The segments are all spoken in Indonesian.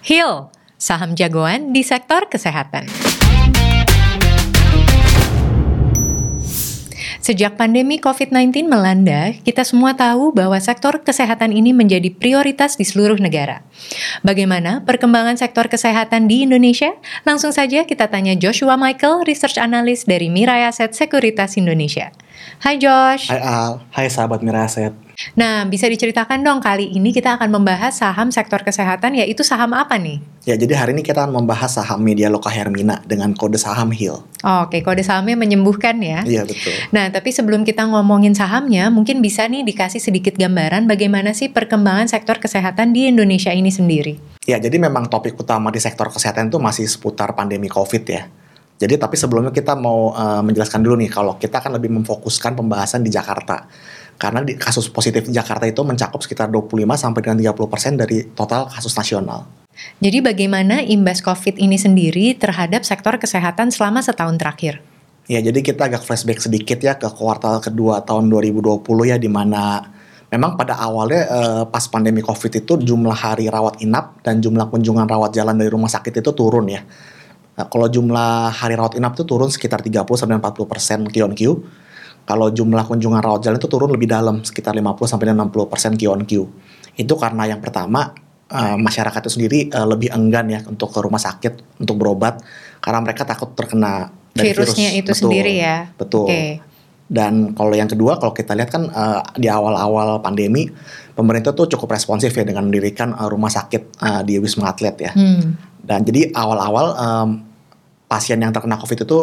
Hill, saham jagoan di sektor kesehatan. Sejak pandemi COVID-19 melanda, kita semua tahu bahwa sektor kesehatan ini menjadi prioritas di seluruh negara. Bagaimana perkembangan sektor kesehatan di Indonesia? Langsung saja kita tanya Joshua Michael, Research Analyst dari Mirai Asset Sekuritas Indonesia. Hai Josh. Hai Al, hai sahabat Mirai Asset. Nah, bisa diceritakan dong kali ini kita akan membahas saham sektor kesehatan yaitu saham apa nih? Ya, jadi hari ini kita akan membahas saham Media Loka Hermina dengan kode saham HIL. Oh, Oke, kode sahamnya menyembuhkan ya. Iya, betul. Nah, tapi sebelum kita ngomongin sahamnya, mungkin bisa nih dikasih sedikit gambaran bagaimana sih perkembangan sektor kesehatan di Indonesia ini sendiri. Ya, jadi memang topik utama di sektor kesehatan itu masih seputar pandemi COVID ya. Jadi tapi sebelumnya kita mau uh, menjelaskan dulu nih kalau kita akan lebih memfokuskan pembahasan di Jakarta. Karena di kasus positif di Jakarta itu mencakup sekitar 25 sampai dengan 30% dari total kasus nasional. Jadi bagaimana imbas COVID ini sendiri terhadap sektor kesehatan selama setahun terakhir? Ya, jadi kita agak flashback sedikit ya ke kuartal kedua tahun 2020 ya di mana memang pada awalnya eh, pas pandemi COVID itu jumlah hari rawat inap dan jumlah kunjungan rawat jalan dari rumah sakit itu turun ya. Nah, kalau jumlah hari rawat inap itu turun sekitar 30 sampai 40 persen Q on Q. Kalau jumlah kunjungan rawat jalan itu turun lebih dalam sekitar 50 sampai 60 persen Q on Q. Itu karena yang pertama uh, masyarakat itu sendiri uh, lebih enggan ya untuk ke rumah sakit untuk berobat karena mereka takut terkena dari virusnya virus. itu Betul, sendiri ya. Betul. Oke. Dan kalau yang kedua, kalau kita lihat kan uh, di awal-awal pandemi, pemerintah tuh cukup responsif ya dengan mendirikan uh, rumah sakit uh, di Wisma Atlet ya. Hmm. Dan jadi awal-awal um, pasien yang terkena COVID itu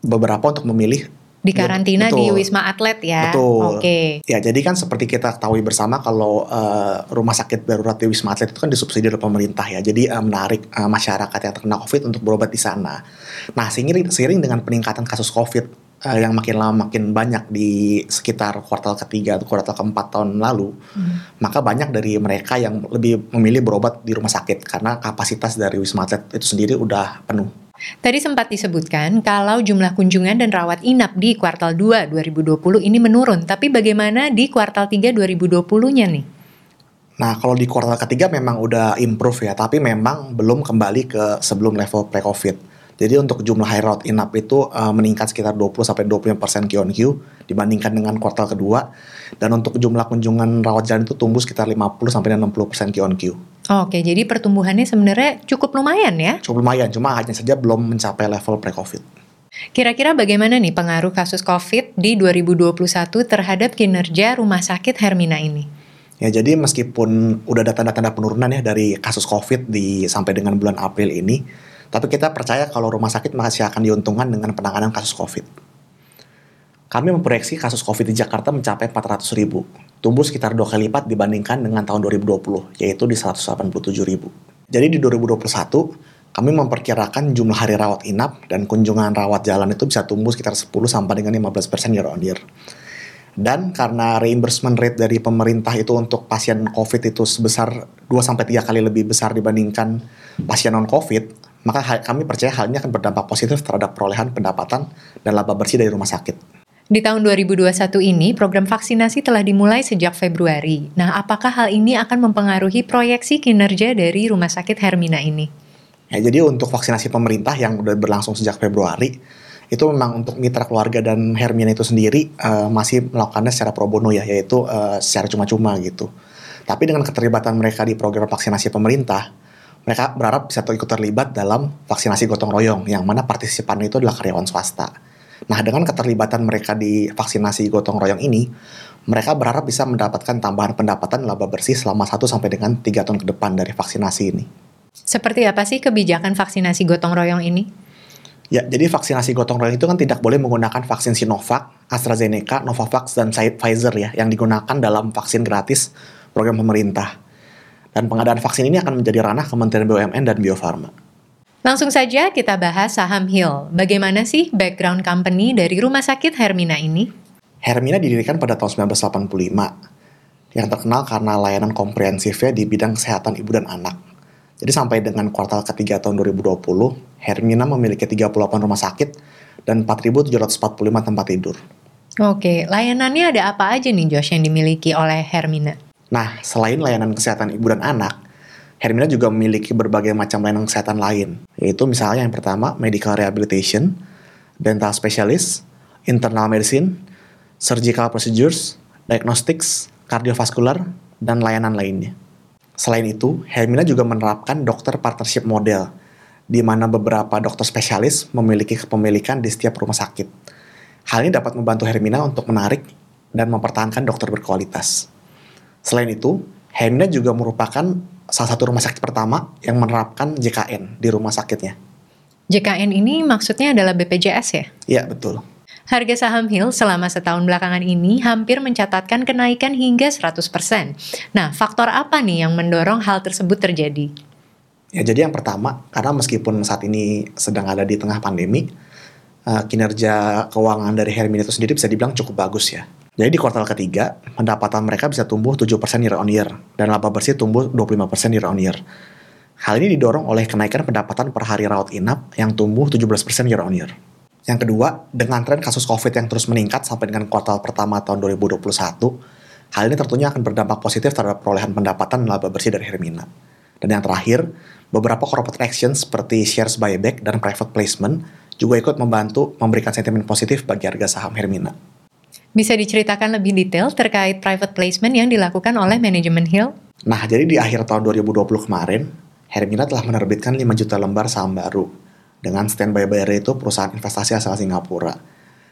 beberapa untuk memilih Di karantina di. Wisma Atlet ya. Betul. Oke. Ya, jadi kan seperti kita ketahui bersama kalau uh, rumah sakit darurat di Wisma Atlet itu kan disubsidi oleh pemerintah ya. Jadi uh, menarik uh, masyarakat yang terkena COVID untuk berobat di sana. Nah, seiring, seiring dengan peningkatan kasus COVID uh, yang makin lama makin banyak di sekitar kuartal ketiga atau kuartal keempat tahun lalu, Hmm. maka banyak dari mereka yang lebih memilih berobat di rumah sakit karena kapasitas dari Wisma Atlet itu sendiri udah penuh. Tadi sempat disebutkan kalau jumlah kunjungan dan rawat inap di kuartal 2 2020 ini menurun, tapi bagaimana di kuartal 3 2020-nya nih? Nah, kalau di kuartal ketiga memang udah improve ya, tapi memang belum kembali ke sebelum level pre-COVID. Jadi untuk jumlah high route inap itu uh, meningkat sekitar 20 sampai 25% Q on Q dibandingkan dengan kuartal kedua. Dan untuk jumlah kunjungan rawat jalan itu tumbuh sekitar 50 sampai 60% Q on Q. Oke, jadi pertumbuhannya sebenarnya cukup lumayan ya. Cukup lumayan, cuma hanya saja belum mencapai level pre-COVID. Kira-kira bagaimana nih pengaruh kasus COVID di 2021 terhadap kinerja rumah sakit Hermina ini? Ya jadi meskipun udah ada tanda-tanda penurunan ya dari kasus COVID di sampai dengan bulan April ini, tapi kita percaya kalau rumah sakit masih akan diuntungkan dengan penanganan kasus COVID. Kami memproyeksi kasus COVID di Jakarta mencapai 400 ribu, tumbuh sekitar dua kali lipat dibandingkan dengan tahun 2020, yaitu di 187 ribu. Jadi di 2021, kami memperkirakan jumlah hari rawat inap dan kunjungan rawat jalan itu bisa tumbuh sekitar 10 sampai dengan 15% year on year. Dan karena reimbursement rate dari pemerintah itu untuk pasien COVID itu sebesar 2 sampai 3 kali lebih besar dibandingkan pasien non COVID, maka kami percaya hal ini akan berdampak positif terhadap perolehan pendapatan dan laba bersih dari rumah sakit. Di tahun 2021 ini, program vaksinasi telah dimulai sejak Februari. Nah, apakah hal ini akan mempengaruhi proyeksi kinerja dari rumah sakit Hermina ini? Ya, jadi untuk vaksinasi pemerintah yang udah berlangsung sejak Februari, itu memang untuk mitra keluarga dan Hermina itu sendiri eh, masih melakukannya secara pro bono ya, yaitu eh, secara cuma-cuma gitu. Tapi dengan keterlibatan mereka di program vaksinasi pemerintah, mereka berharap bisa ikut terlibat dalam vaksinasi gotong royong, yang mana partisipannya itu adalah karyawan swasta. Nah, dengan keterlibatan mereka di vaksinasi gotong royong ini, mereka berharap bisa mendapatkan tambahan pendapatan laba bersih selama 1 sampai dengan 3 tahun ke depan dari vaksinasi ini. Seperti apa sih kebijakan vaksinasi gotong royong ini? Ya, jadi vaksinasi gotong royong itu kan tidak boleh menggunakan vaksin Sinovac, AstraZeneca, Novavax, dan Pfizer ya, yang digunakan dalam vaksin gratis program pemerintah. Dan pengadaan vaksin ini akan menjadi ranah Kementerian BUMN dan Bio Farma. Langsung saja kita bahas saham Hill. Bagaimana sih background company dari rumah sakit Hermina ini? Hermina didirikan pada tahun 1985, yang terkenal karena layanan komprehensifnya di bidang kesehatan ibu dan anak. Jadi sampai dengan kuartal ketiga tahun 2020, Hermina memiliki 38 rumah sakit dan 4.745 tempat tidur. Oke, layanannya ada apa aja nih Josh yang dimiliki oleh Hermina? Nah, selain layanan kesehatan ibu dan anak, Hermina juga memiliki berbagai macam layanan kesehatan lain, yaitu misalnya yang pertama medical rehabilitation, dental specialist, internal medicine, surgical procedures, diagnostics, cardiovascular, dan layanan lainnya. Selain itu, Hermina juga menerapkan dokter partnership model, di mana beberapa dokter spesialis memiliki kepemilikan di setiap rumah sakit. Hal ini dapat membantu Hermina untuk menarik dan mempertahankan dokter berkualitas. Selain itu, Hermina juga merupakan salah satu rumah sakit pertama yang menerapkan JKN di rumah sakitnya. JKN ini maksudnya adalah BPJS ya? Iya, betul. Harga saham Hill selama setahun belakangan ini hampir mencatatkan kenaikan hingga 100%. Nah, faktor apa nih yang mendorong hal tersebut terjadi? Ya, jadi yang pertama, karena meskipun saat ini sedang ada di tengah pandemi, uh, kinerja keuangan dari Hermina itu sendiri bisa dibilang cukup bagus ya. Jadi di kuartal ketiga, pendapatan mereka bisa tumbuh 7% year on year, dan laba bersih tumbuh 25% year on year. Hal ini didorong oleh kenaikan pendapatan per hari rawat inap yang tumbuh 17% year on year. Yang kedua, dengan tren kasus COVID yang terus meningkat sampai dengan kuartal pertama tahun 2021, hal ini tentunya akan berdampak positif terhadap perolehan pendapatan laba bersih dari Hermina. Dan yang terakhir, beberapa corporate action seperti shares buyback dan private placement juga ikut membantu memberikan sentimen positif bagi harga saham Hermina. Bisa diceritakan lebih detail terkait private placement yang dilakukan oleh manajemen Hill? Nah, jadi di akhir tahun 2020 kemarin, Hermina telah menerbitkan 5 juta lembar saham baru dengan standby buyer itu perusahaan investasi asal Singapura.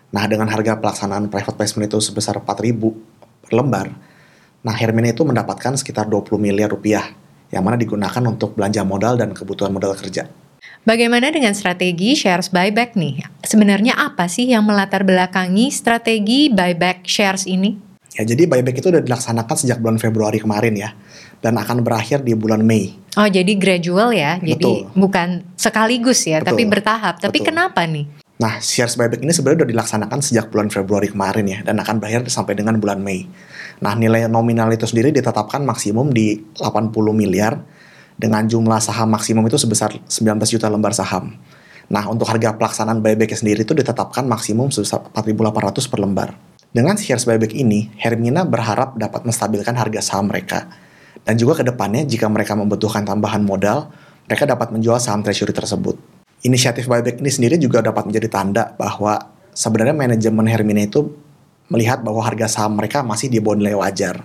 Nah, dengan harga pelaksanaan private placement itu sebesar 4.000 per lembar, nah Hermina itu mendapatkan sekitar 20 miliar rupiah yang mana digunakan untuk belanja modal dan kebutuhan modal kerja. Bagaimana dengan strategi shares buyback nih? Sebenarnya apa sih yang melatar belakangi strategi buyback shares ini? Ya, jadi buyback itu udah dilaksanakan sejak bulan Februari kemarin ya, dan akan berakhir di bulan Mei. Oh, jadi gradual ya, Betul. jadi bukan sekaligus ya, Betul. tapi bertahap. Tapi Betul. kenapa nih? Nah, shares buyback ini sebenarnya udah dilaksanakan sejak bulan Februari kemarin ya, dan akan berakhir sampai dengan bulan Mei. Nah, nilai nominal itu sendiri ditetapkan maksimum di 80 miliar, dengan jumlah saham maksimum itu sebesar 19 juta lembar saham. Nah, untuk harga pelaksanaan buyback sendiri itu ditetapkan maksimum sebesar 4.800 per lembar. Dengan shares buyback ini, Hermina berharap dapat menstabilkan harga saham mereka. Dan juga ke depannya, jika mereka membutuhkan tambahan modal, mereka dapat menjual saham treasury tersebut. Inisiatif buyback ini sendiri juga dapat menjadi tanda bahwa sebenarnya manajemen Hermina itu melihat bahwa harga saham mereka masih di bawah nilai wajar.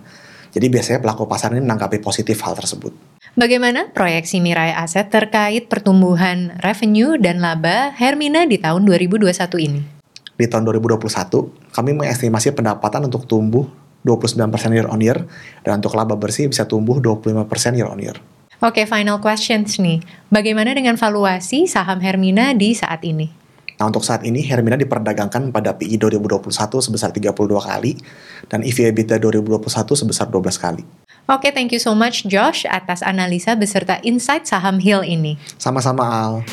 Jadi biasanya pelaku pasar ini menanggapi positif hal tersebut. Bagaimana proyeksi Mirai Aset terkait pertumbuhan revenue dan laba Hermina di tahun 2021 ini? Di tahun 2021, kami mengestimasi pendapatan untuk tumbuh 29% year on year, dan untuk laba bersih bisa tumbuh 25% year on year. Oke, okay, final questions nih. Bagaimana dengan valuasi saham Hermina di saat ini? Nah untuk saat ini Hermina diperdagangkan pada PI 2021 sebesar 32 kali dan EV EBITDA 2021 sebesar 12 kali. Oke, okay, thank you so much Josh atas analisa beserta insight saham Hill ini. Sama-sama Al.